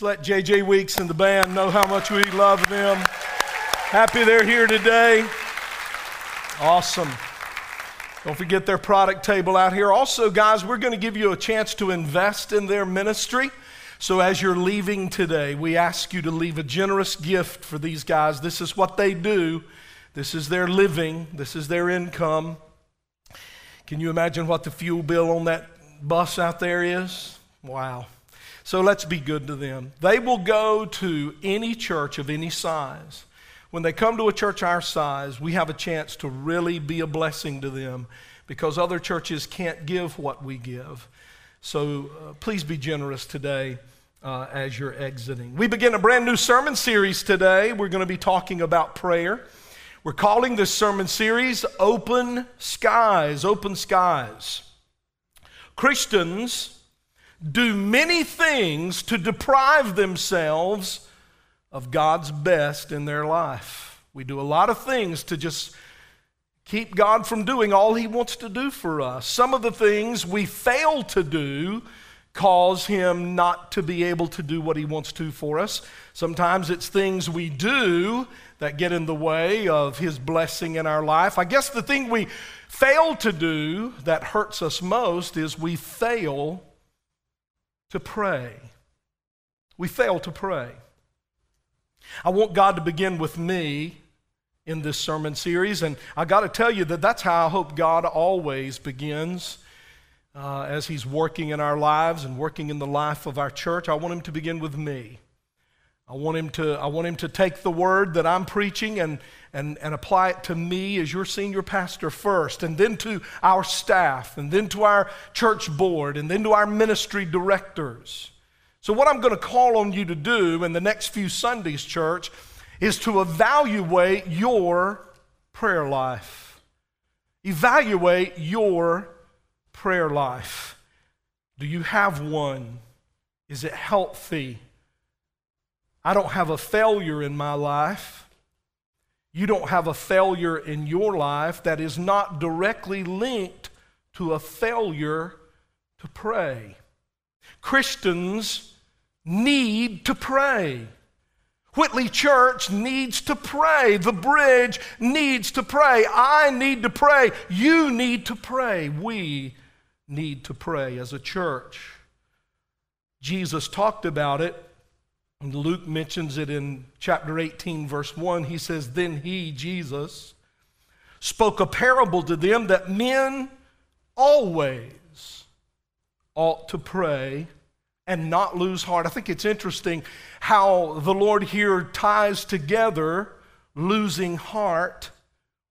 Let's let JJ Weeks and the band know how much we love them. Happy they're here today. Awesome. Don't forget their product table out here. Also, guys, we're going to give you a chance to invest in their ministry. So, as you're leaving today, we ask you to leave a generous gift for these guys. This is what they do, this is their living, this is their income. Can you imagine what the fuel bill on that bus out there is? Wow. So let's be good to them. They will go to any church of any size. When they come to a church our size, we have a chance to really be a blessing to them because other churches can't give what we give. So uh, please be generous today uh, as you're exiting. We begin a brand new sermon series today. We're going to be talking about prayer. We're calling this sermon series Open Skies. Open Skies. Christians do many things to deprive themselves of God's best in their life. We do a lot of things to just keep God from doing all He wants to do for us. Some of the things we fail to do cause Him not to be able to do what He wants to for us. Sometimes it's things we do that get in the way of His blessing in our life. I guess the thing we fail to do that hurts us most is we fail to pray. We fail to pray. I want God to begin with me in this sermon series, and I got to tell you that that's how I hope God always begins uh, as He's working in our lives and working in the life of our church. I want Him to begin with me. I want him to, I want him to take the word that I'm preaching and, and, and apply it to me as your senior pastor first, and then to our staff, and then to our church board, and then to our ministry directors. So, what I'm going to call on you to do in the next few Sundays, church, is to evaluate your prayer life. Evaluate your prayer life. Do you have one? Is it healthy? I don't have a failure in my life. You don't have a failure in your life that is not directly linked to a failure to pray. Christians need to pray. Whitley Church needs to pray. The bridge needs to pray. I need to pray. You need to pray. We need to pray as a church. Jesus talked about it Luke mentions it in chapter 18, verse 1. He says, Then he, Jesus, spoke a parable to them that men always ought to pray and not lose heart. I think it's interesting how the Lord here ties together losing heart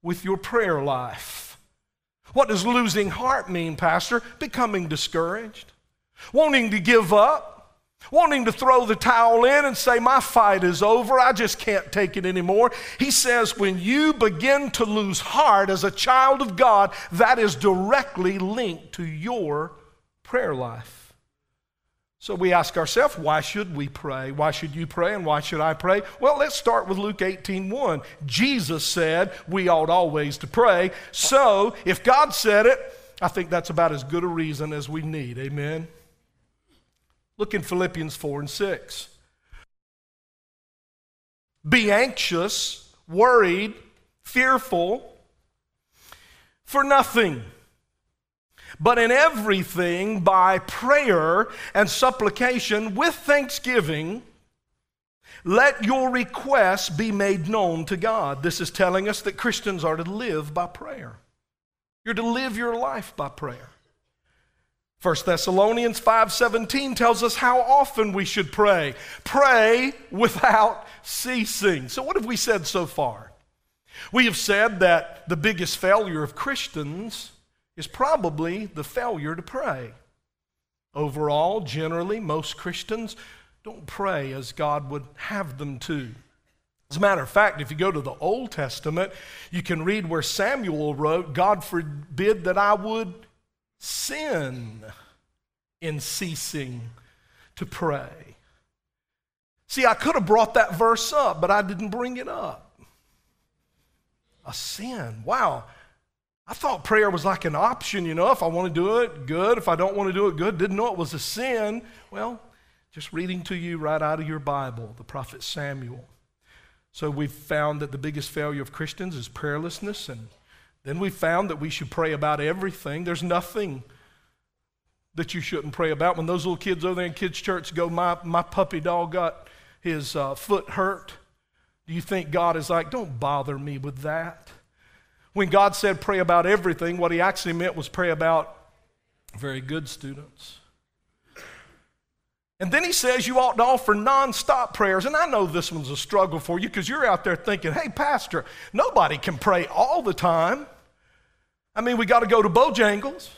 with your prayer life. What does losing heart mean, Pastor? Becoming discouraged, wanting to give up wanting to throw the towel in and say, My fight is over, I just can't take it anymore. He says, When you begin to lose heart as a child of God, that is directly linked to your prayer life. So we ask ourselves, why should we pray? Why should you pray and why should I pray? Well, let's start with Luke 18 1. Jesus said we ought always to pray. So if God said it, I think that's about as good a reason as we need. Amen. Look in Philippians 4 and 6. Be anxious, worried, fearful for nothing. But in everything, by prayer and supplication with thanksgiving, let your requests be made known to God. This is telling us that Christians are to live by prayer. You're to live your life by prayer. 1 Thessalonians 5:17 tells us how often we should pray. Pray without ceasing. So what have we said so far? We have said that the biggest failure of Christians is probably the failure to pray. Overall, generally, most Christians don't pray as God would have them to. As a matter of fact, if you go to the Old Testament, you can read where Samuel wrote, God forbid that I would sin in ceasing to pray. See, I could have brought that verse up, but I didn't bring it up. A sin. Wow. I thought prayer was like an option, you know. If I want to do it, good. If I don't want to do it, good. Didn't know it was a sin. Well, Just reading to you right out of your Bible, the prophet Samuel. So we've found that the biggest failure of Christians is prayerlessness, and then we found that we should pray about everything. There's nothing that you shouldn't pray about. When those little kids over there in kids' church go, my, my puppy dog got his uh, foot hurt, do you think God is like, don't bother me with that? When God said pray about everything, what he actually meant was pray about very good students. And then he says you ought to offer nonstop prayers. And I know this one's a struggle for you because you're out there thinking, hey, Pastor, nobody can pray all the time. I mean, we got to go to Bojangles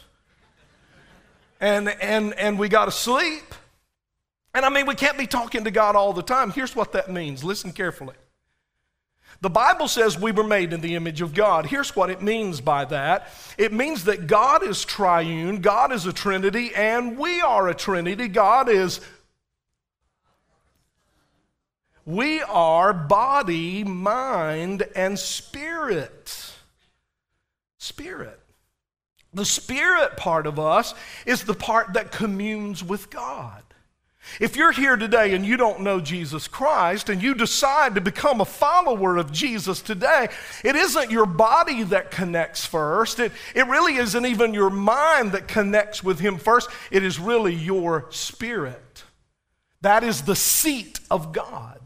and, and, and we got to sleep. And I mean, we can't be talking to God all the time. Here's what that means listen carefully. The Bible says we were made in the image of God. Here's what it means by that it means that God is triune, God is a trinity, and we are a trinity. God is. We are body, mind, and spirit. Spirit. The spirit part of us is the part that communes with God. If you're here today and you don't know Jesus Christ and you decide to become a follower of Jesus today, it isn't your body that connects first. It, it really isn't even your mind that connects with Him first. It is really your spirit. That is the seat of God.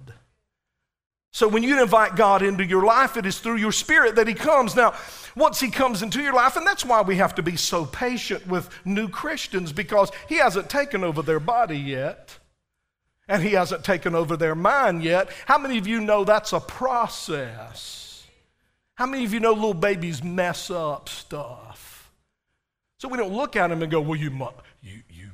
So when you invite God into your life, it is through your spirit that He comes. Now, once He comes into your life, and that's why we have to be so patient with new Christians because He hasn't taken over their body yet. And he hasn't taken over their mind yet. How many of you know that's a process? How many of you know little babies mess up stuff? So we don't look at them and go, well, you,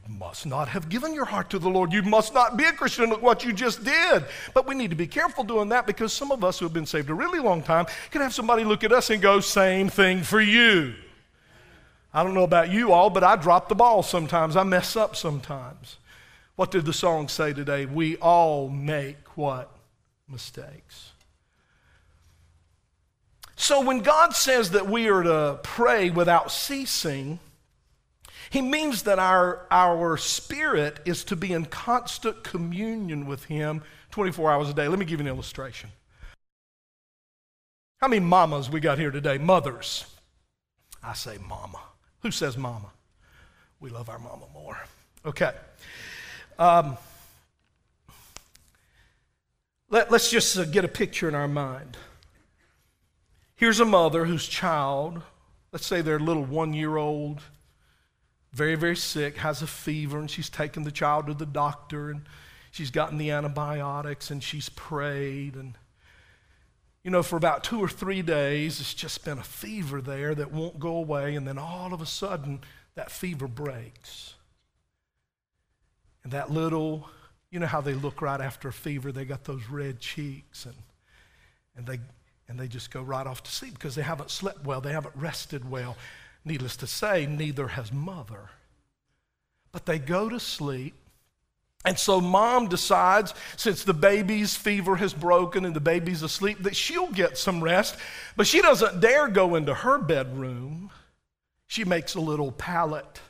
must not have given your heart to the Lord. You must not be a Christian. Look what you just did. But we need to be careful doing that because some of us who have been saved a really long time can have somebody look at us and go, same thing for you. I don't know about you all, but I drop the ball sometimes. I mess up sometimes. What did the song say today? We all make what? Mistakes. So when God says that we are to pray without ceasing, he means that our, our spirit is to be in constant communion with Him 24 hours a day. Let me give you an illustration. How many mamas we got here today? Mothers. I say mama. Who says mama? We love our mama more. Okay. Um, let, us just uh, get a picture in our mind. Here's a mother whose child, let's say they're a little one year old, very, very sick, has a fever, and she's taken the child to the doctor, and she's gotten the antibiotics, and she's prayed. And, you know, for about two or three days, it's just been a fever there that won't go away, and then all of a sudden, that fever breaks. And that little, you know how they look right after a fever, they got those red cheeks, and, and, they, and they just go right off to sleep because they haven't slept well, they haven't rested well. Needless to say, neither has mother. But they go to sleep. And so mom decides, since the baby's fever has broken and the baby's asleep, that she'll get some rest. But she doesn't dare go into her bedroom. She makes a little pallet.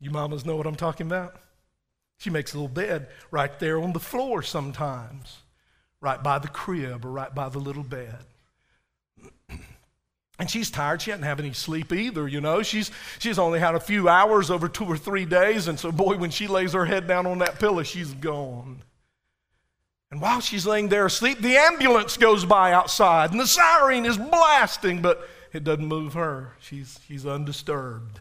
You mamas know what I'm talking about? She makes a little bed right there on the floor sometimes, right by the crib or right by the little bed. And she's tired. She hasn't had any sleep either, you know. She's, she's only had a few hours over two or three days. And so, boy, when she lays her head down on that pillow, she's gone. And while she's laying there asleep, the ambulance goes by outside and the siren is blasting, but it doesn't move her. She's, she's undisturbed.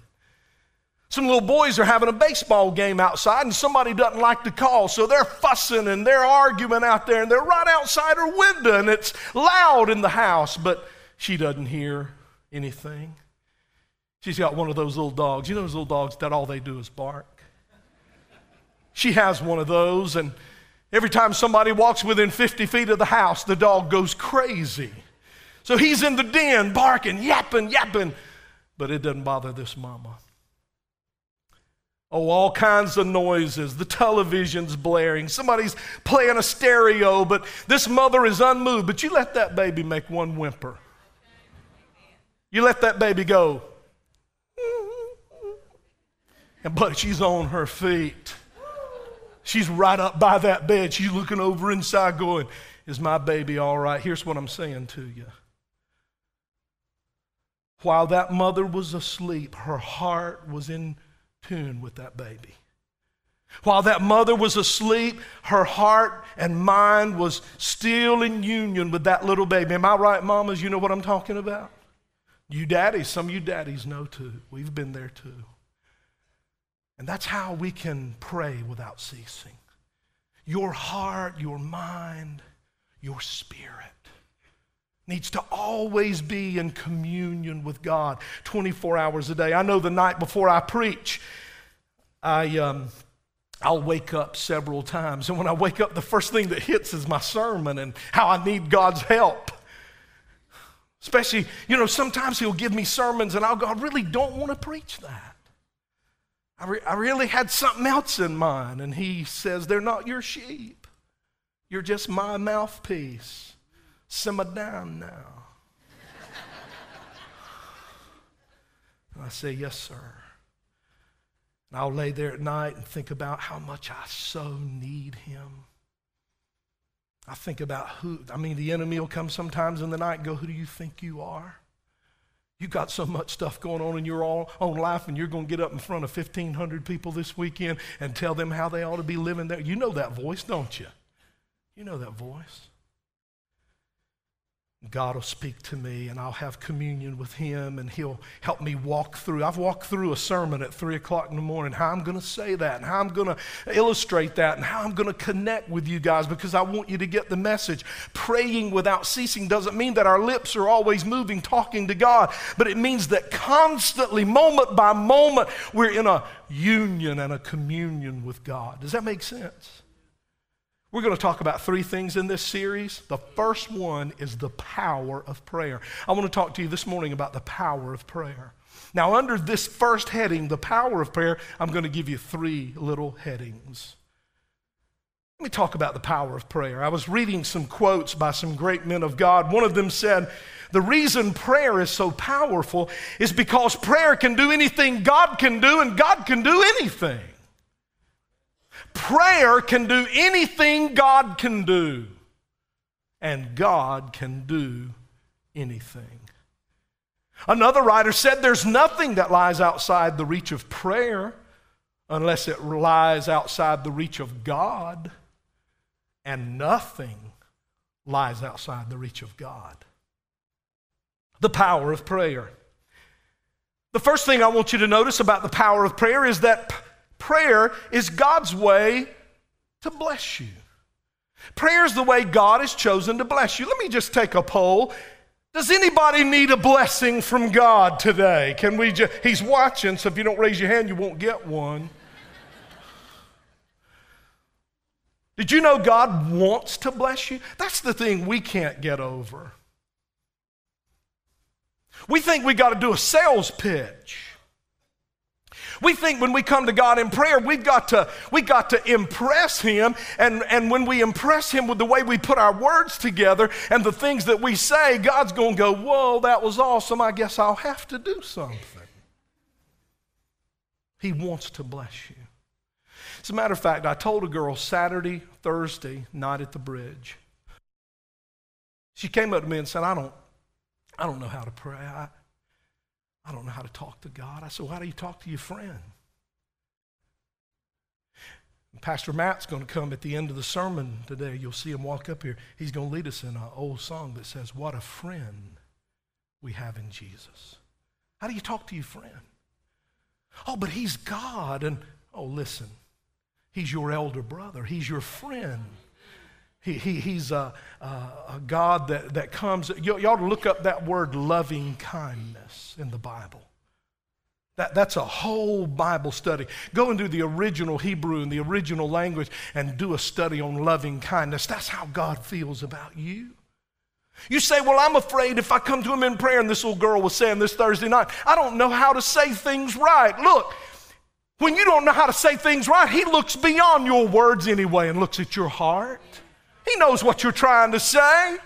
Some little boys are having a baseball game outside and somebody doesn't like the call, so they're fussing and they're arguing out there and they're right outside her window and it's loud in the house, but she doesn't hear anything. She's got one of those little dogs. You know those little dogs that all they do is bark? She has one of those, and every time somebody walks within 50 feet of the house, the dog goes crazy. So he's in the den barking, yapping, yapping, but it doesn't bother this mama. Oh, all kinds of noises. The television's blaring. Somebody's playing a stereo, but this mother is unmoved. But you let that baby make one whimper. You let that baby go. And but she's on her feet. She's right up by that bed. She's looking over inside, going, Is my baby all right? Here's what I'm saying to you. While that mother was asleep, her heart was in tune with that baby. While that mother was asleep, her heart and mind was still in union with that little baby. Am I right, mamas? You know what I'm talking about? You daddies, some of you daddies know too. We've been there too. And that's how we can pray without ceasing. Your heart, your mind, your spirit needs to always be in communion with God 24 hours a day. I know the night before I preach, I. Um, I'll wake up several times. And when I wake up, the first thing that hits is my sermon and how I need God's help. Especially, you know, sometimes He'll give me sermons and I'll go, I really don't want to preach that. I, re- I really had something else in mind. And He says, They're not your sheep, you're just my mouthpiece. Simmer down now. and I say, Yes, sir. And I'll lay there at night and think about how much I so need him. I think about who, I mean, the enemy will come sometimes in the night and go, Who do you think you are? You got so much stuff going on in your own life, and you're going to get up in front of 1,500 people this weekend and tell them how they ought to be living there. You know that voice, don't you? You know that voice. God will speak to me and I'll have communion with Him and He'll help me walk through. I've walked through a sermon at 3 o'clock in the morning, how I'm going to say that and how I'm going to illustrate that and how I'm going to connect with you guys because I want you to get the message. Praying without ceasing doesn't mean that our lips are always moving, talking to God, but it means that constantly, moment by moment, we're in a union and a communion with God. Does that make sense? We're going to talk about three things in this series. The first one is the power of prayer. I want to talk to you this morning about the power of prayer. Now, under this first heading, the power of prayer, I'm going to give you three little headings. Let me talk about the power of prayer. I was reading some quotes by some great men of God. One of them said, The reason prayer is so powerful is because prayer can do anything God can do, and God can do anything. Prayer can do anything God can do, and God can do anything. Another writer said there's nothing that lies outside the reach of prayer unless it lies outside the reach of God, and nothing lies outside the reach of God. The power of prayer. The first thing I want you to notice about the power of prayer is that Prayer is God's way to bless you. Prayer is the way God has chosen to bless you. Let me just take a poll. Does anybody need a blessing from God today? Can we just, he's watching, so if you don't raise your hand, you won't get one. Did you know God wants to bless you? That's the thing we can't get over. We think we got to do a sales pitch. We think when we come to God in prayer, we've got to, we got to impress Him. And, and when we impress Him with the way we put our words together and the things that we say, God's going to go, Whoa, that was awesome. I guess I'll have to do something. He wants to bless you. As a matter of fact, I told a girl Saturday, Thursday night at the bridge. She came up to me and said, I don't, I don't know how to pray. I, I don't know how to talk to God. I said, well, How do you talk to your friend? Pastor Matt's going to come at the end of the sermon today. You'll see him walk up here. He's going to lead us in an old song that says, What a friend we have in Jesus. How do you talk to your friend? Oh, but he's God. And, oh, listen, he's your elder brother, he's your friend. He, he, he's a, a, God that, that comes. You, you ought to look up that word loving kindness in the Bible. That, that's a whole Bible study. Go and do the original Hebrew and the original language and do a study on loving kindness. That's how God feels about you. You say, Well, I'm afraid if I come to him in prayer, and this little girl was saying this Thursday night, I don't know how to say things right. Look, when you don't know how to say things right, he looks beyond your words anyway and looks at your heart. He knows what you're trying to say.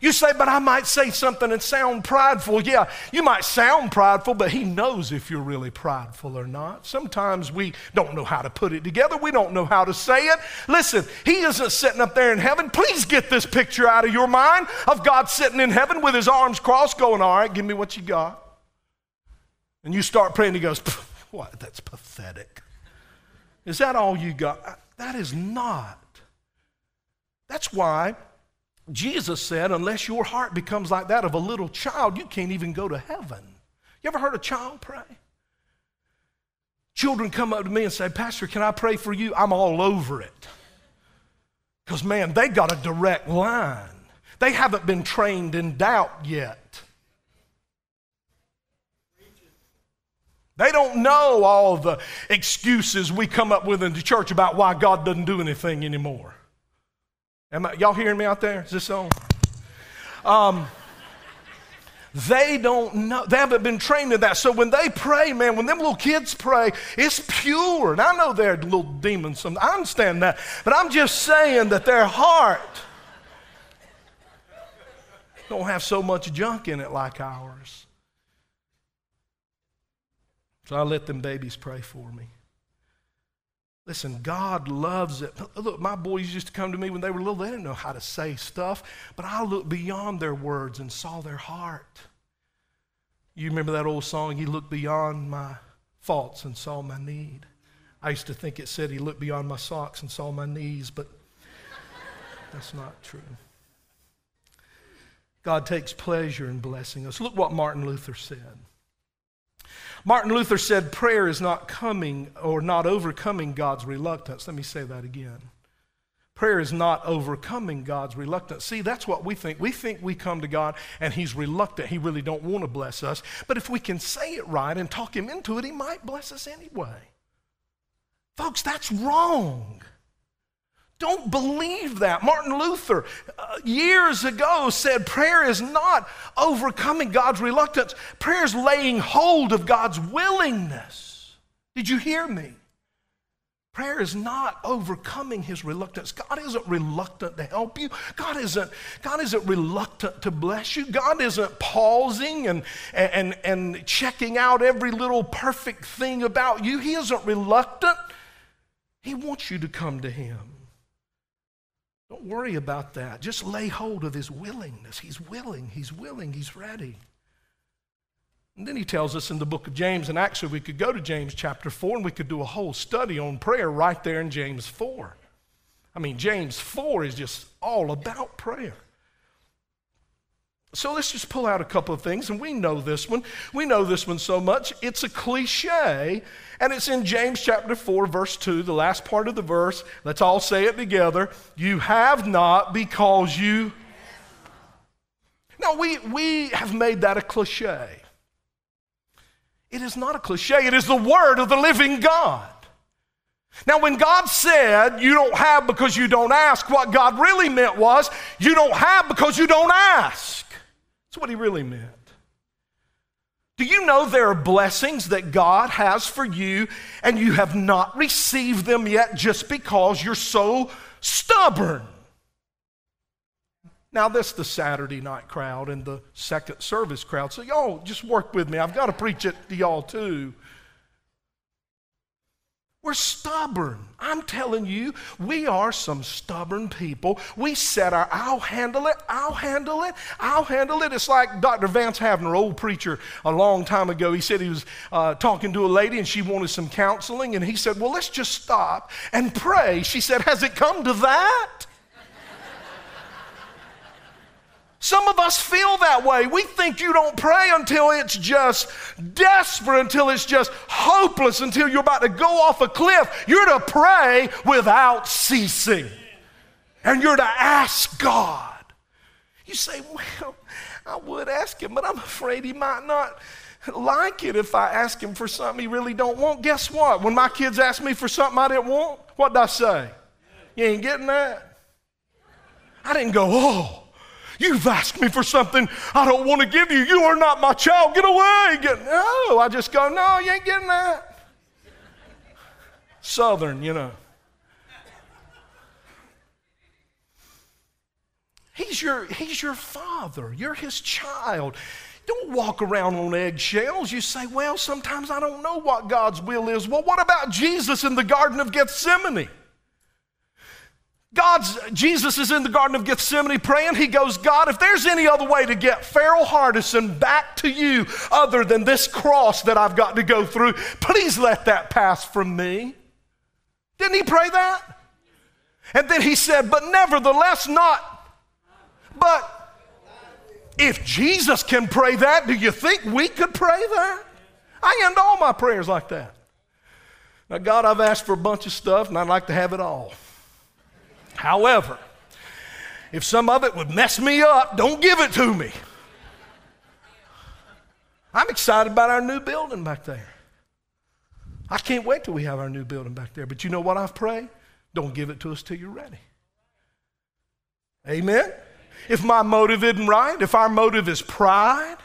You say, but I might say something and sound prideful. Yeah, you might sound prideful, but He knows if you're really prideful or not. Sometimes we don't know how to put it together, we don't know how to say it. Listen, He isn't sitting up there in heaven. Please get this picture out of your mind of God sitting in heaven with His arms crossed, going, All right, give me what you got. And you start praying, He goes, What? That's pathetic. Is that all you got? That is not. That's why Jesus said, unless your heart becomes like that of a little child, you can't even go to heaven. You ever heard a child pray? Children come up to me and say, Pastor, can I pray for you? I'm all over it. Because, man, they got a direct line. They haven't been trained in doubt yet. They don't know all the excuses we come up with in the church about why God doesn't do anything anymore. Am I, y'all hearing me out there? Is this on? Um, they don't know. They haven't been trained in that. So when they pray, man, when them little kids pray, it's pure. And I know they're little demons. I understand that. But I'm just saying that their heart don't have so much junk in it like ours. So I let them babies pray for me. Listen, God loves it. Look, my boys used to come to me when they were little. They didn't know how to say stuff, but I looked beyond their words and saw their heart. You remember that old song, He looked beyond my faults and saw my need? I used to think it said He looked beyond my socks and saw my knees, but that's not true. God takes pleasure in blessing us. Look what Martin Luther said. Martin Luther said prayer is not coming or not overcoming God's reluctance. Let me say that again. Prayer is not overcoming God's reluctance. See, that's what we think. We think we come to God and He's reluctant. He really don't want to bless us. But if we can say it right and talk Him into it, He might bless us anyway. Folks, that's wrong. Don't believe that. Martin Luther, uh, years ago, said prayer is not overcoming God's reluctance, prayer is laying hold of God's willingness. Did you hear me? Prayer is not overcoming his reluctance. God isn't reluctant to help you. God isn't, God isn't reluctant to bless you. God isn't pausing and, and, and checking out every little perfect thing about you. He isn't reluctant. He wants you to come to him. Don't worry about that. Just lay hold of his willingness. He's willing, he's willing, he's ready. And then he tells us in the book of James, and actually we could go to James chapter 4 and we could do a whole study on prayer right there in James 4. I mean, James 4 is just all about prayer. So let's just pull out a couple of things, and we know this one. We know this one so much. It's a cliche, and it's in James chapter 4, verse 2, the last part of the verse. Let's all say it together. You have not because you. Now, we, we have made that a cliche. It is not a cliche, it is the word of the living God. Now, when God said you don't have because you don't ask, what God really meant was you don't have because you don't ask. That's what he really meant. Do you know there are blessings that God has for you and you have not received them yet just because you're so stubborn? Now, this the Saturday night crowd and the second service crowd. So, y'all just work with me. I've got to preach it to y'all too. We're stubborn. I'm telling you, we are some stubborn people. We set our, I'll handle it, I'll handle it, I'll handle it. It's like Dr. Vance Havner, old preacher, a long time ago. He said he was uh, talking to a lady and she wanted some counseling, and he said, Well, let's just stop and pray. She said, Has it come to that? Some of us feel that way. We think you don't pray until it's just desperate, until it's just hopeless, until you're about to go off a cliff. You're to pray without ceasing. And you're to ask God. You say, Well, I would ask him, but I'm afraid he might not like it if I ask him for something he really don't want. Guess what? When my kids ask me for something I didn't want, what did I say? You ain't getting that? I didn't go, oh, You've asked me for something I don't want to give you. You are not my child. Get away. Get, no, I just go, no, you ain't getting that. Southern, you know. He's your, he's your father. You're his child. Don't walk around on eggshells. You say, well, sometimes I don't know what God's will is. Well, what about Jesus in the Garden of Gethsemane? God's Jesus is in the Garden of Gethsemane praying. He goes, God, if there's any other way to get Farrell Hardison back to you other than this cross that I've got to go through, please let that pass from me. Didn't he pray that? And then he said, but nevertheless not. But if Jesus can pray that, do you think we could pray that? I end all my prayers like that. Now, God, I've asked for a bunch of stuff and I'd like to have it all. However, if some of it would mess me up, don't give it to me. I'm excited about our new building back there. I can't wait till we have our new building back there. But you know what I've prayed? Don't give it to us till you're ready. Amen? If my motive isn't right, if our motive is pride,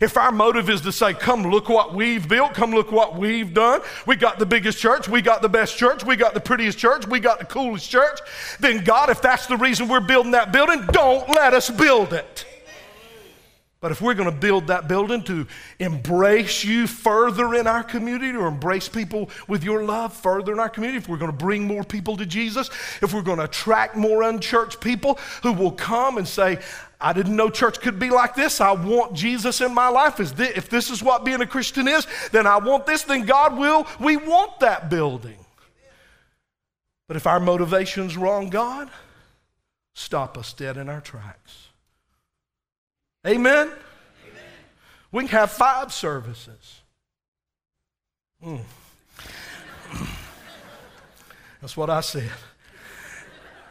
if our motive is to say, come look what we've built, come look what we've done, we got the biggest church, we got the best church, we got the prettiest church, we got the coolest church, then God, if that's the reason we're building that building, don't let us build it. But if we're going to build that building to embrace you further in our community, or embrace people with your love further in our community, if we're going to bring more people to Jesus, if we're going to attract more unchurched people who will come and say, I didn't know church could be like this. I want Jesus in my life. If this is what being a Christian is, then I want this, then God will. We want that building. But if our motivation's wrong, God, stop us dead in our tracks. Amen? Amen. We can have five services. Mm. That's what I said.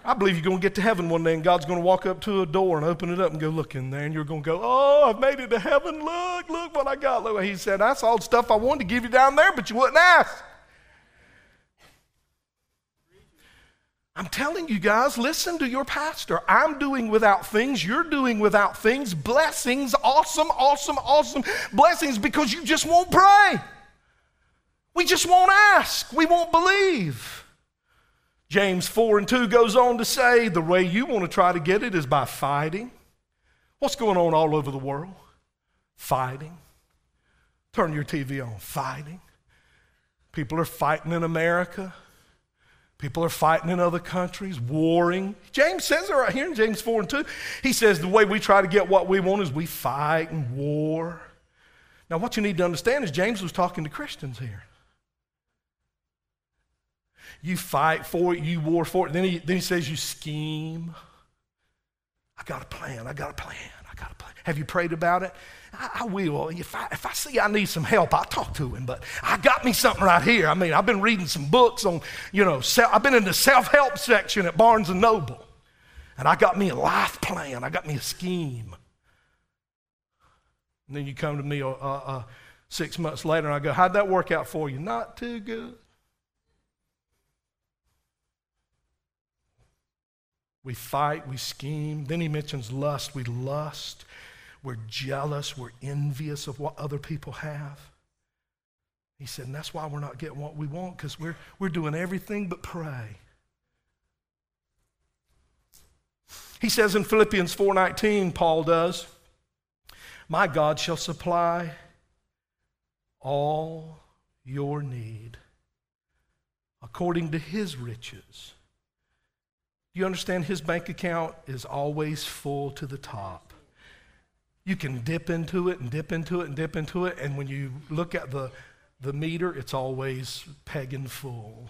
I believe you're going to get to heaven one day and God's going to walk up to a door and open it up and go, Look in there. And you're going to go, Oh, I've made it to heaven. Look, look what I got. Look, he said, all the stuff I wanted to give you down there, but you wouldn't ask. I'm telling you guys, listen to your pastor. I'm doing without things. You're doing without things. Blessings, awesome, awesome, awesome blessings because you just won't pray. We just won't ask. We won't believe. James 4 and 2 goes on to say the way you want to try to get it is by fighting. What's going on all over the world? Fighting. Turn your TV on. Fighting. People are fighting in America. People are fighting in other countries, warring. James says it right here in James 4 and 2. He says the way we try to get what we want is we fight and war. Now, what you need to understand is James was talking to Christians here. You fight for it, you war for it. Then he, then he says you scheme. I got a plan, I got a plan, I got a plan. Have you prayed about it? I, I will. If I, if I see I need some help, I'll talk to him. But I got me something right here. I mean, I've been reading some books on, you know, self, I've been in the self help section at Barnes and Noble. And I got me a life plan, I got me a scheme. And then you come to me uh, uh, six months later and I go, How'd that work out for you? Not too good. We fight, we scheme. Then he mentions lust. We lust. We're jealous. We're envious of what other people have. He said, and that's why we're not getting what we want because we're, we're doing everything but pray. He says in Philippians 4:19, Paul does, "My God shall supply all your need according to his riches you understand his bank account is always full to the top. You can dip into it and dip into it and dip into it, and when you look at the, the meter, it's always pegging full.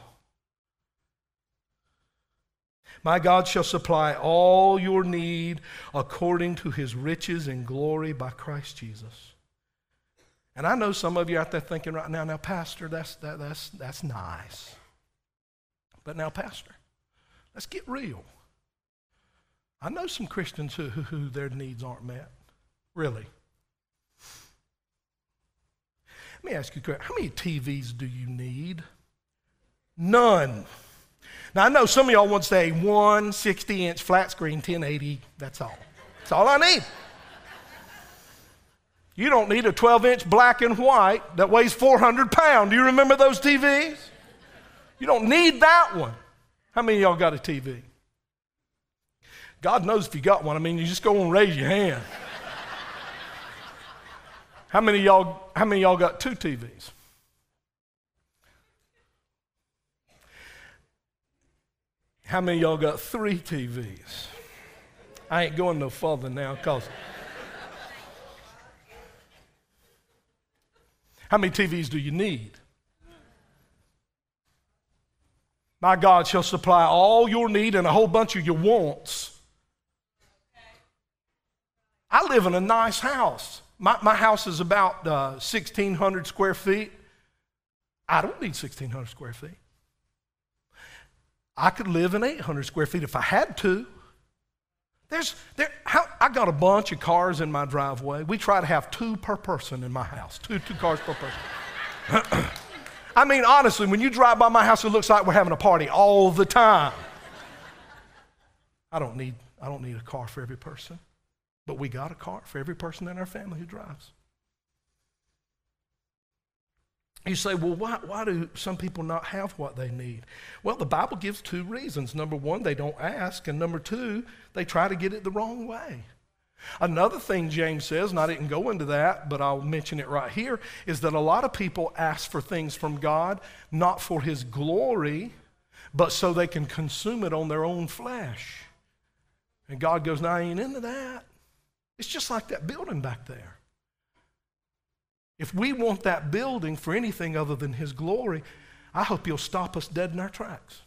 My God shall supply all your need according to his riches and glory by Christ Jesus. And I know some of you out there thinking right now, now, Pastor, that's, that, that's, that's nice. But now, Pastor, Let's get real. I know some Christians who, who, who their needs aren't met. Really. Let me ask you, how many TVs do you need? None. Now, I know some of y'all want to say one 60 inch flat screen 1080. That's all. That's all I need. You don't need a 12 inch black and white that weighs 400 pounds. Do you remember those TVs? You don't need that one. How many y'all got a TV? God knows if you got one. I mean, you just go and raise your hand. How many y'all? How many y'all got two TVs? How many y'all got three TVs? I ain't going no further now because. How many TVs do you need? My God shall supply all your need and a whole bunch of your wants. I live in a nice house. My, my house is about uh, 1,600 square feet. I don't need 1,600 square feet. I could live in 800 square feet if I had to. There's, there, how, I got a bunch of cars in my driveway. We try to have two per person in my house, two, two cars per person. I mean, honestly, when you drive by my house, it looks like we're having a party all the time. I don't need, I don't need a car for every person, but we got a car for every person in our family who drives. You say, well, why, why do some people not have what they need? Well, the Bible gives two reasons. Number one, they don't ask, and number two, they try to get it the wrong way. Another thing James says, and I didn't go into that, but I'll mention it right here, is that a lot of people ask for things from God not for His glory, but so they can consume it on their own flesh. And God goes, No, I ain't into that. It's just like that building back there. If we want that building for anything other than His glory, I hope He'll stop us dead in our tracks.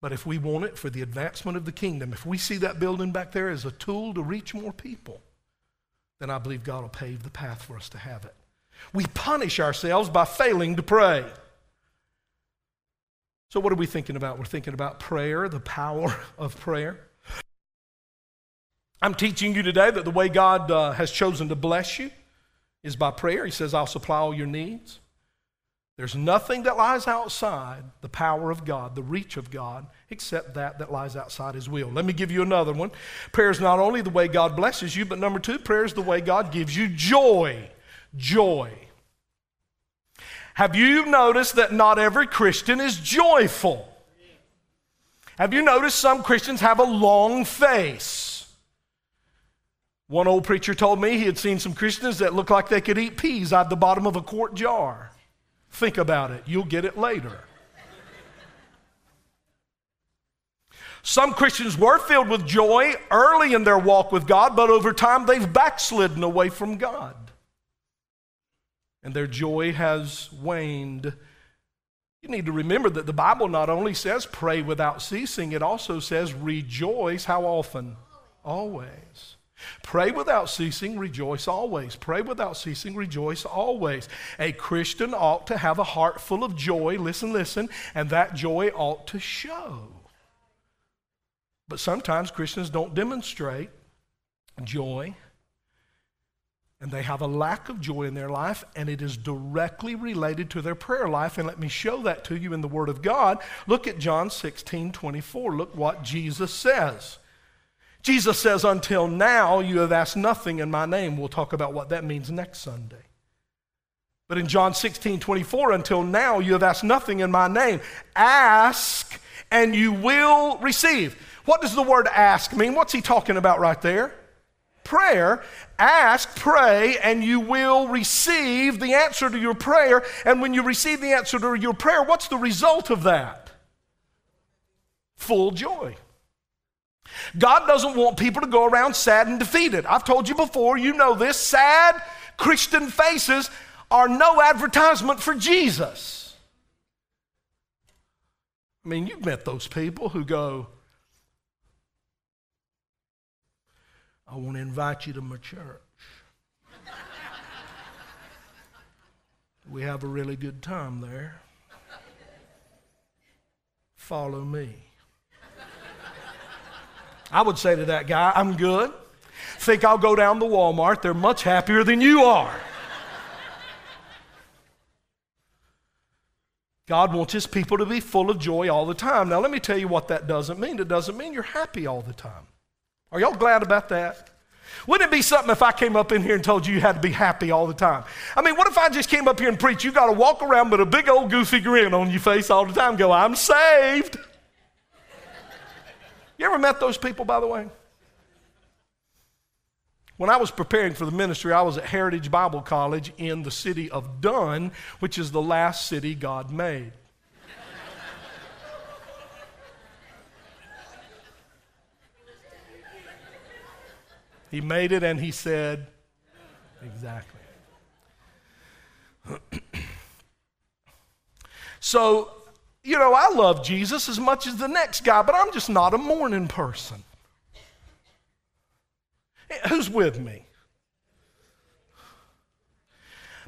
But if we want it for the advancement of the kingdom, if we see that building back there as a tool to reach more people, then I believe God will pave the path for us to have it. We punish ourselves by failing to pray. So, what are we thinking about? We're thinking about prayer, the power of prayer. I'm teaching you today that the way God uh, has chosen to bless you is by prayer. He says, I'll supply all your needs. There's nothing that lies outside the power of God, the reach of God, except that that lies outside His will. Let me give you another one. Prayer is not only the way God blesses you, but number two, prayer is the way God gives you joy. Joy. Have you noticed that not every Christian is joyful? Have you noticed some Christians have a long face? One old preacher told me he had seen some Christians that looked like they could eat peas out of the bottom of a quart jar. Think about it, you'll get it later. Some Christians were filled with joy early in their walk with God, but over time they've backslidden away from God. And their joy has waned. You need to remember that the Bible not only says pray without ceasing, it also says rejoice how often? Always. Pray without ceasing, rejoice always. Pray without ceasing, rejoice always. A Christian ought to have a heart full of joy, listen, listen, and that joy ought to show. But sometimes Christians don't demonstrate joy, and they have a lack of joy in their life, and it is directly related to their prayer life. And let me show that to you in the Word of God. Look at John 16 24. Look what Jesus says. Jesus says, Until now, you have asked nothing in my name. We'll talk about what that means next Sunday. But in John 16, 24, until now, you have asked nothing in my name. Ask and you will receive. What does the word ask mean? What's he talking about right there? Prayer. Ask, pray, and you will receive the answer to your prayer. And when you receive the answer to your prayer, what's the result of that? Full joy. God doesn't want people to go around sad and defeated. I've told you before, you know this. Sad Christian faces are no advertisement for Jesus. I mean, you've met those people who go, I want to invite you to my church. we have a really good time there. Follow me. I would say to that guy, I'm good. Think I'll go down to Walmart. They're much happier than you are. God wants his people to be full of joy all the time. Now, let me tell you what that doesn't mean. It doesn't mean you're happy all the time. Are y'all glad about that? Wouldn't it be something if I came up in here and told you you had to be happy all the time? I mean, what if I just came up here and preached? You got to walk around with a big old goofy grin on your face all the time, go, I'm saved. You ever met those people, by the way? When I was preparing for the ministry, I was at Heritage Bible College in the city of Dunn, which is the last city God made. he made it and he said, Exactly. so, you know, I love Jesus as much as the next guy, but I'm just not a morning person. Eh, who's with me?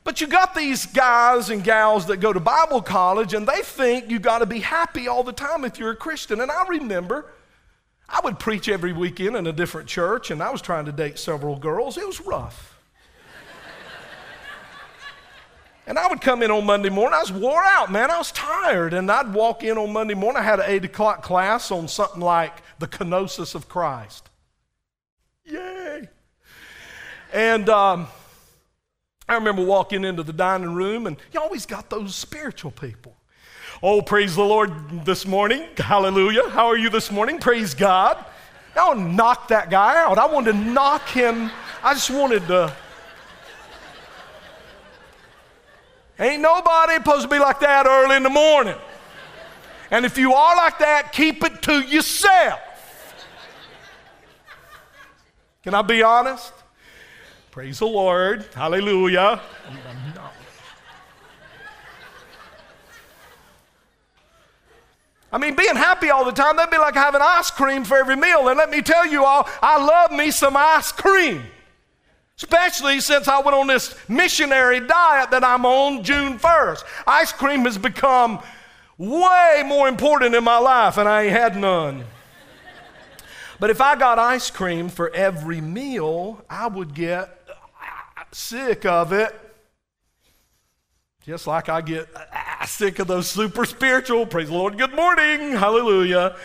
But you got these guys and gals that go to Bible college and they think you got to be happy all the time if you're a Christian. And I remember I would preach every weekend in a different church and I was trying to date several girls. It was rough. And I would come in on Monday morning. I was wore out, man. I was tired. And I'd walk in on Monday morning. I had an 8 o'clock class on something like the kenosis of Christ. Yay. And um, I remember walking into the dining room, and you always got those spiritual people. Oh, praise the Lord this morning. Hallelujah. How are you this morning? Praise God. I want to knock that guy out. I wanted to knock him. I just wanted to Ain't nobody supposed to be like that early in the morning. And if you are like that, keep it to yourself. Can I be honest? Praise the Lord. Hallelujah. I mean, being happy all the time, that'd be like having ice cream for every meal. And let me tell you all, I love me some ice cream. Especially since I went on this missionary diet that I'm on June 1st. Ice cream has become way more important in my life, and I ain't had none. but if I got ice cream for every meal, I would get sick of it. Just like I get sick of those super spiritual, praise the Lord, good morning, hallelujah,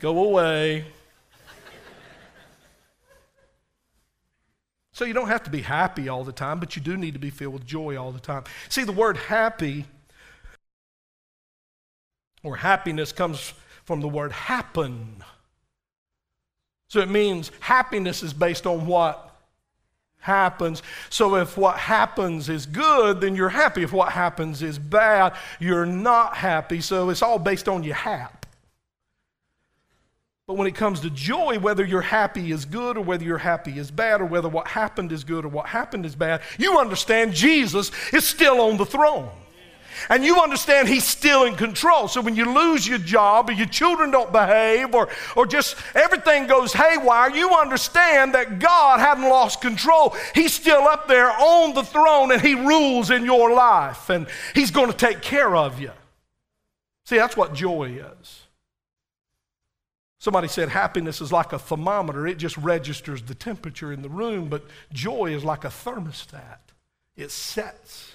go away. So you don't have to be happy all the time, but you do need to be filled with joy all the time. See, the word happy or happiness comes from the word happen. So it means happiness is based on what happens. So if what happens is good, then you're happy. If what happens is bad, you're not happy. So it's all based on your hap. But when it comes to joy, whether you're happy is good or whether you're happy is bad or whether what happened is good or what happened is bad, you understand Jesus is still on the throne. And you understand he's still in control. So when you lose your job or your children don't behave or, or just everything goes haywire, you understand that God hadn't lost control. He's still up there on the throne and he rules in your life and he's going to take care of you. See, that's what joy is. Somebody said happiness is like a thermometer, it just registers the temperature in the room, but joy is like a thermostat, it sets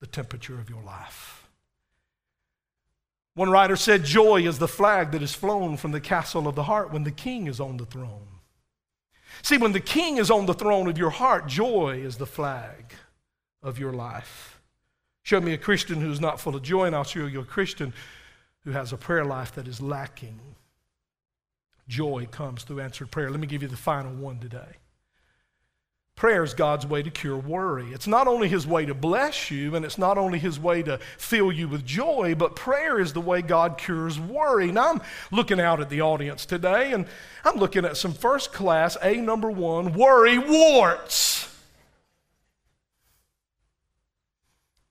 the temperature of your life. One writer said, Joy is the flag that is flown from the castle of the heart when the king is on the throne. See, when the king is on the throne of your heart, joy is the flag of your life. Show me a Christian who's not full of joy, and I'll show you a Christian who has a prayer life that is lacking. Joy comes through answered prayer. Let me give you the final one today. Prayer is God's way to cure worry. It's not only His way to bless you, and it's not only His way to fill you with joy, but prayer is the way God cures worry. Now, I'm looking out at the audience today, and I'm looking at some first class, A number one, worry warts.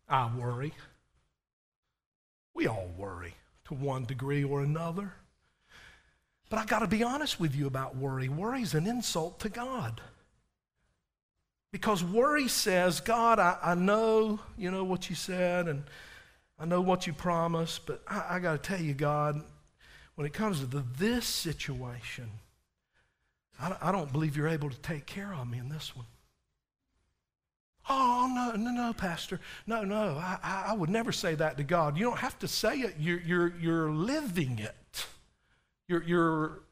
I worry. We all worry to one degree or another. But I got to be honest with you about worry. Worry is an insult to God. Because worry says, God, I, I know, you know what you said, and I know what you promised, but I, I got to tell you, God, when it comes to the, this situation, I, I don't believe you're able to take care of me in this one. Oh, no, no, no, Pastor. No, no, I, I would never say that to God. You don't have to say it, you're, you're, you're living it. You're, you're,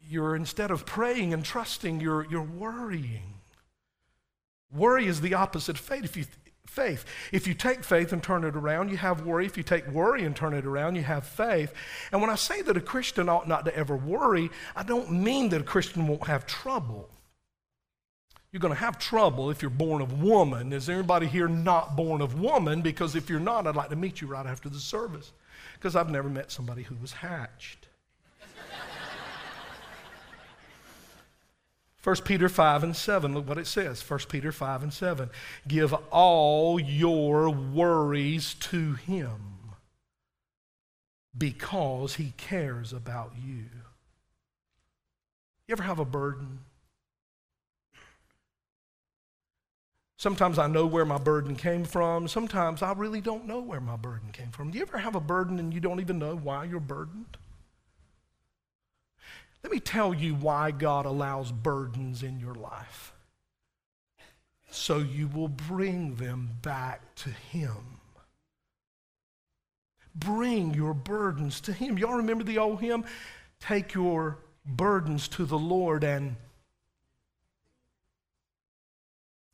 you're instead of praying and trusting, you're, you're worrying. Worry is the opposite of faith. If you, faith. If you take faith and turn it around, you have worry. If you take worry and turn it around, you have faith. And when I say that a Christian ought not to ever worry, I don't mean that a Christian won't have trouble. You're going to have trouble if you're born of woman. Is anybody here not born of woman? Because if you're not, I'd like to meet you right after the service. Because I've never met somebody who was hatched. 1 Peter 5 and 7, look what it says. 1 Peter 5 and 7. Give all your worries to him because he cares about you. You ever have a burden? Sometimes I know where my burden came from. Sometimes I really don't know where my burden came from. Do you ever have a burden and you don't even know why you're burdened? Let me tell you why God allows burdens in your life. So you will bring them back to Him. Bring your burdens to Him. Y'all remember the old hymn? Take your burdens to the Lord and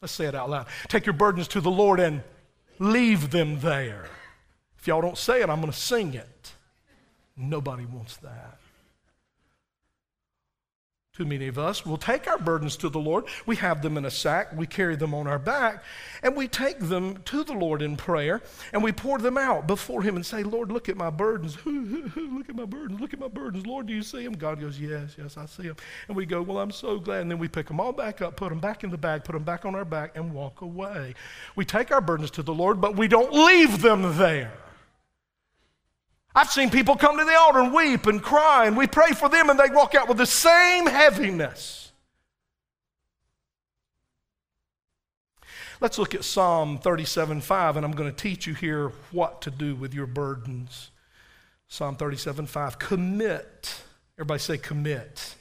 Let's say it out loud. Take your burdens to the Lord and leave them there. If y'all don't say it, I'm going to sing it. Nobody wants that. Too many of us will take our burdens to the Lord. We have them in a sack, we carry them on our back, and we take them to the Lord in prayer, and we pour them out before Him and say, Lord, look at my burdens. look at my burdens. Look at my burdens. Lord, do you see them? God goes, Yes, yes, I see them. And we go, Well, I'm so glad. And then we pick them all back up, put them back in the bag, put them back on our back, and walk away. We take our burdens to the Lord, but we don't leave them there. I've seen people come to the altar and weep and cry, and we pray for them, and they walk out with the same heaviness. Let's look at Psalm 37 5, and I'm going to teach you here what to do with your burdens. Psalm 37 5. Commit. Everybody say, commit.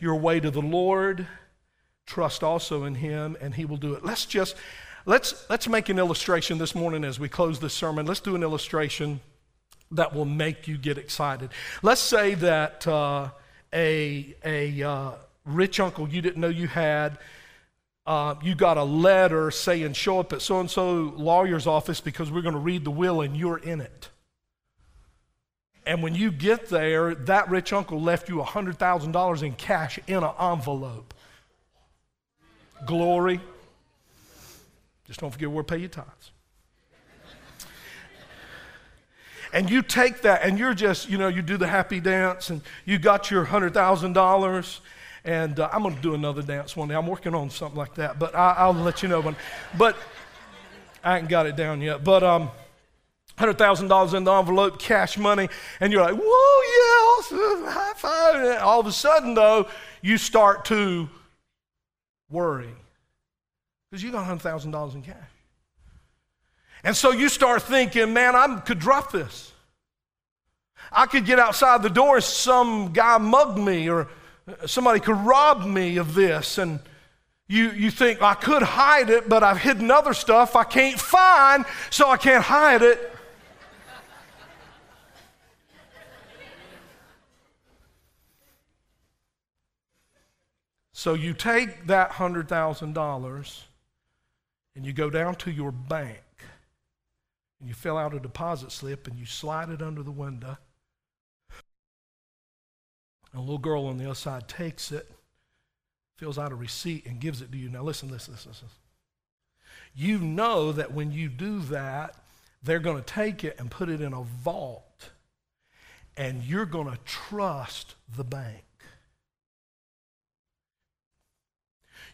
Your way to the Lord. Trust also in Him, and He will do it. Let's just. Let's, let's make an illustration this morning as we close this sermon. Let's do an illustration that will make you get excited. Let's say that uh, a, a uh, rich uncle you didn't know you had, uh, you got a letter saying, Show up at so and so lawyer's office because we're going to read the will and you're in it. And when you get there, that rich uncle left you $100,000 in cash in an envelope. Glory. Just don't forget where to pay your tithes. And you take that and you're just, you know, you do the happy dance and you got your $100,000. And uh, I'm going to do another dance one day. I'm working on something like that, but I, will let you know when. But I ain't got it down yet. But um, $100,000 in the envelope, cash money, and you're like, whoa, yeah, high five. And all of a sudden, though, you start to worry because you got $100,000 in cash. And so you start thinking, man, I could drop this. I could get outside the door and some guy mug me or somebody could rob me of this. And you, you think, I could hide it, but I've hidden other stuff I can't find, so I can't hide it. So you take that $100,000 and you go down to your bank and you fill out a deposit slip and you slide it under the window. A little girl on the other side takes it, fills out a receipt, and gives it to you. Now, listen, listen, listen, listen. You know that when you do that, they're going to take it and put it in a vault, and you're going to trust the bank.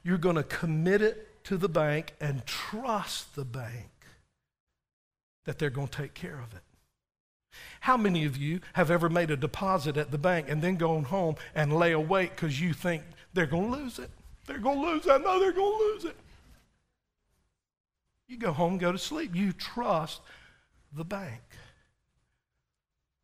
You're going to commit it to the bank and trust the bank that they're going to take care of it. How many of you have ever made a deposit at the bank and then gone home and lay awake because you think they're going to lose it? They're going to lose it. I know they're going to lose it. You go home, go to sleep. You trust the bank.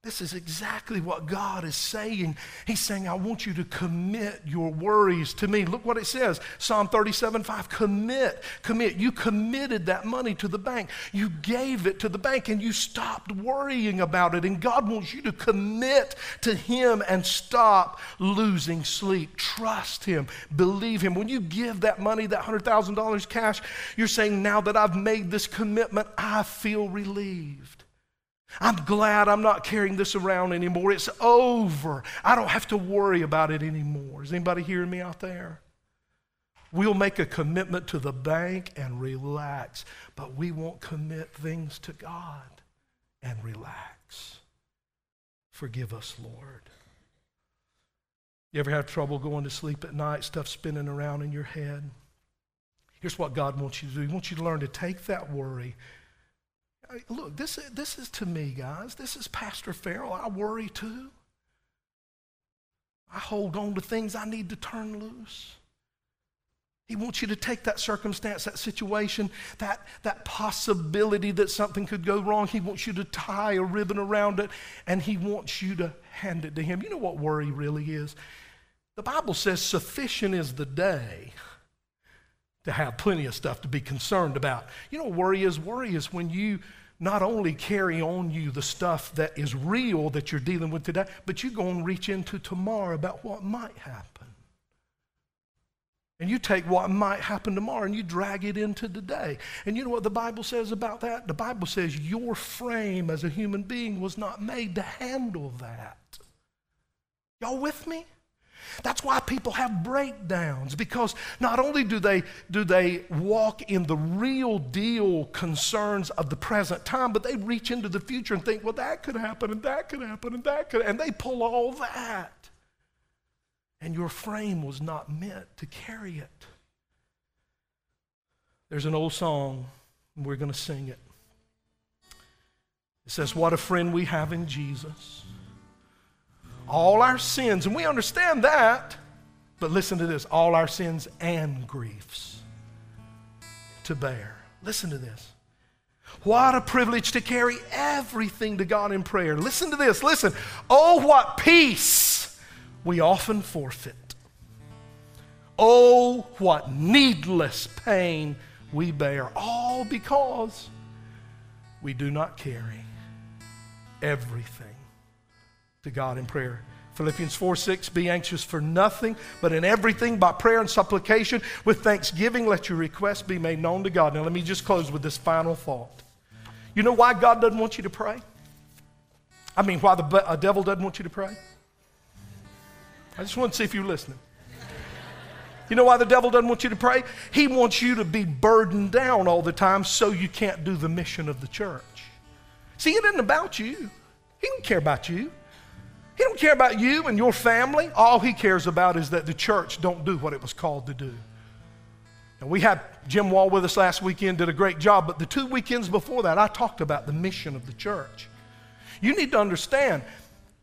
This is exactly what God is saying. He's saying, I want you to commit your worries to me. Look what it says Psalm 37 5. Commit, commit. You committed that money to the bank. You gave it to the bank and you stopped worrying about it. And God wants you to commit to Him and stop losing sleep. Trust Him, believe Him. When you give that money, that $100,000 cash, you're saying, Now that I've made this commitment, I feel relieved. I'm glad I'm not carrying this around anymore. It's over. I don't have to worry about it anymore. Is anybody hearing me out there? We'll make a commitment to the bank and relax, but we won't commit things to God and relax. Forgive us, Lord. You ever have trouble going to sleep at night, stuff spinning around in your head? Here's what God wants you to do He wants you to learn to take that worry Look, this, this is to me, guys. This is Pastor Farrell. I worry too. I hold on to things I need to turn loose. He wants you to take that circumstance, that situation, that, that possibility that something could go wrong. He wants you to tie a ribbon around it and he wants you to hand it to him. You know what worry really is? The Bible says sufficient is the day to have plenty of stuff to be concerned about. You know worry is? Worry is when you not only carry on you the stuff that is real that you're dealing with today, but you go and reach into tomorrow about what might happen. And you take what might happen tomorrow and you drag it into today. And you know what the Bible says about that? The Bible says your frame as a human being was not made to handle that. Y'all with me? That's why people have breakdowns because not only do they, do they walk in the real deal concerns of the present time, but they reach into the future and think, well, that could happen and that could happen and that could, and they pull all that. And your frame was not meant to carry it. There's an old song, and we're going to sing it. It says, What a friend we have in Jesus all our sins, and we understand that, but listen to this all our sins and griefs to bear. Listen to this. What a privilege to carry everything to God in prayer. Listen to this. Listen. Oh, what peace we often forfeit. Oh, what needless pain we bear. All because we do not carry everything to God in prayer. Philippians 4 6, be anxious for nothing, but in everything by prayer and supplication with thanksgiving, let your requests be made known to God. Now, let me just close with this final thought. You know why God doesn't want you to pray? I mean, why the uh, devil doesn't want you to pray? I just want to see if you're listening. You know why the devil doesn't want you to pray? He wants you to be burdened down all the time so you can't do the mission of the church. See, it isn't about you. He don't care about you. He don't care about you and your family. All he cares about is that the church don't do what it was called to do. And we had Jim Wall with us last weekend, did a great job, but the two weekends before that, I talked about the mission of the church. You need to understand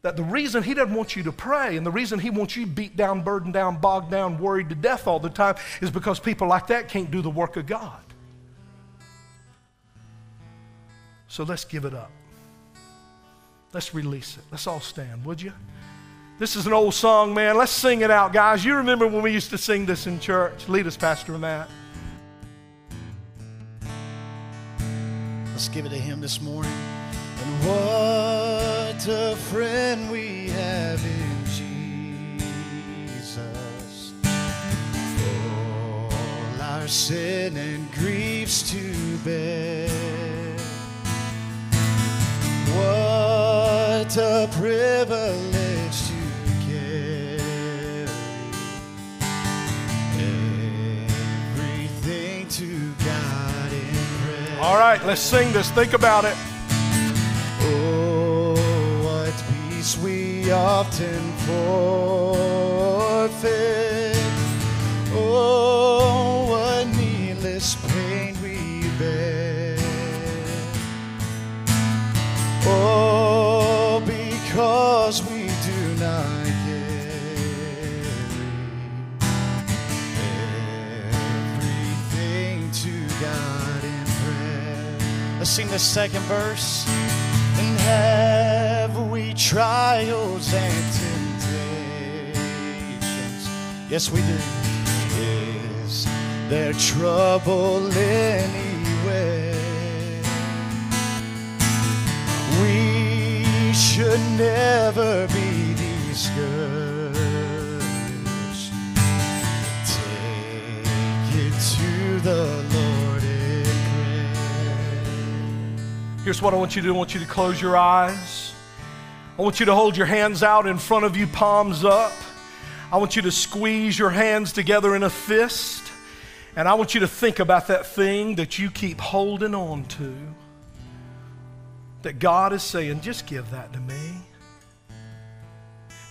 that the reason he doesn't want you to pray and the reason he wants you beat down, burdened down, bogged down, worried to death all the time is because people like that can't do the work of God. So let's give it up. Let's release it. Let's all stand, would you? This is an old song, man. Let's sing it out, guys. You remember when we used to sing this in church? Lead us, Pastor Matt. Let's give it to him this morning. And what a friend we have in Jesus. All our sin and griefs to bear. What a privilege to carry everything to God in prayer. All right, let's sing this. Think about it. Oh, what peace we often forfeit. Oh, because we do not carry everything to God in prayer. Let's sing the second verse. And have we trials and temptations. Yes, we do. Is there trouble anywhere? We should never be discouraged. Take it to the Lord in prayer. Here's what I want you to do I want you to close your eyes. I want you to hold your hands out in front of you, palms up. I want you to squeeze your hands together in a fist. And I want you to think about that thing that you keep holding on to. That God is saying, just give that to me.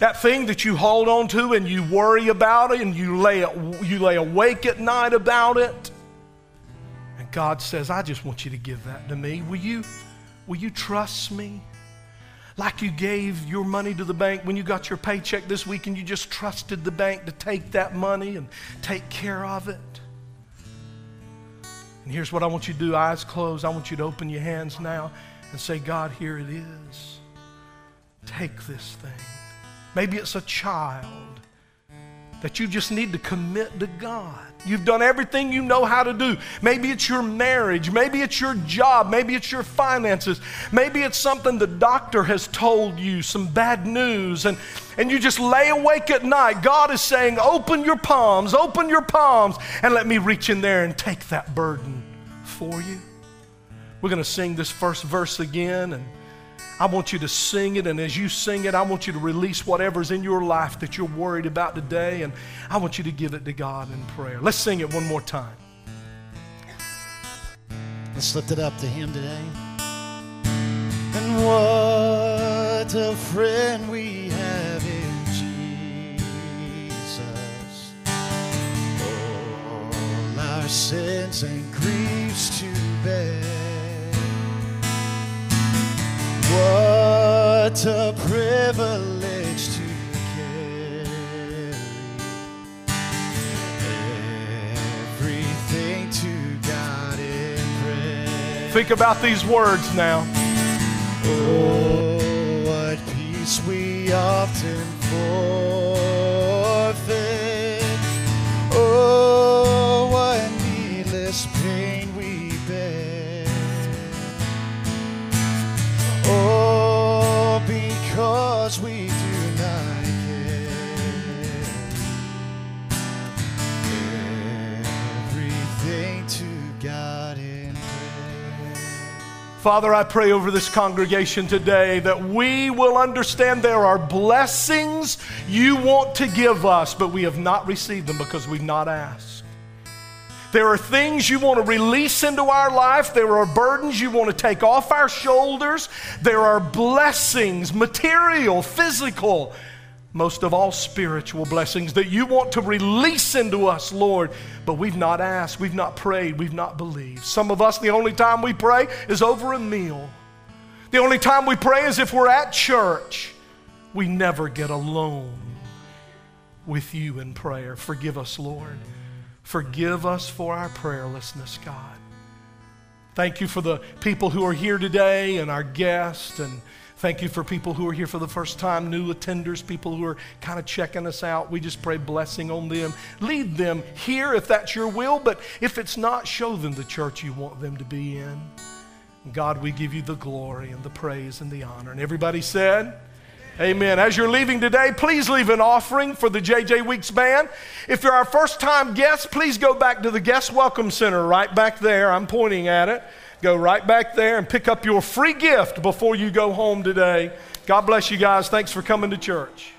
That thing that you hold on to and you worry about it and you lay, you lay awake at night about it. And God says, I just want you to give that to me. Will you, will you trust me? Like you gave your money to the bank when you got your paycheck this week and you just trusted the bank to take that money and take care of it. And here's what I want you to do eyes closed. I want you to open your hands now and say, God, here it is. Take this thing. Maybe it's a child that you just need to commit to God. You've done everything you know how to do. Maybe it's your marriage. Maybe it's your job. Maybe it's your finances. Maybe it's something the doctor has told you, some bad news, and, and you just lay awake at night. God is saying, Open your palms, open your palms, and let me reach in there and take that burden for you. We're going to sing this first verse again, and I want you to sing it, and as you sing it, I want you to release whatever's in your life that you're worried about today, and I want you to give it to God in prayer. Let's sing it one more time. Let's lift it up to Him today. And what a friend we have in Jesus. All our sins and griefs to bear. What a privilege to carry everything to God in prayer. Think about these words now. Oh, what peace we often forfeit. Father, I pray over this congregation today that we will understand there are blessings you want to give us, but we have not received them because we've not asked. There are things you want to release into our life. There are burdens you want to take off our shoulders. There are blessings, material, physical, most of all spiritual blessings that you want to release into us, Lord. But we've not asked, we've not prayed, we've not believed. Some of us, the only time we pray is over a meal. The only time we pray is if we're at church. We never get alone with you in prayer. Forgive us, Lord. Forgive us for our prayerlessness, God. Thank you for the people who are here today and our guests. And thank you for people who are here for the first time, new attenders, people who are kind of checking us out. We just pray blessing on them. Lead them here if that's your will, but if it's not, show them the church you want them to be in. God, we give you the glory and the praise and the honor. And everybody said, Amen. As you're leaving today, please leave an offering for the JJ Weeks Band. If you're our first time guest, please go back to the Guest Welcome Center right back there. I'm pointing at it. Go right back there and pick up your free gift before you go home today. God bless you guys. Thanks for coming to church.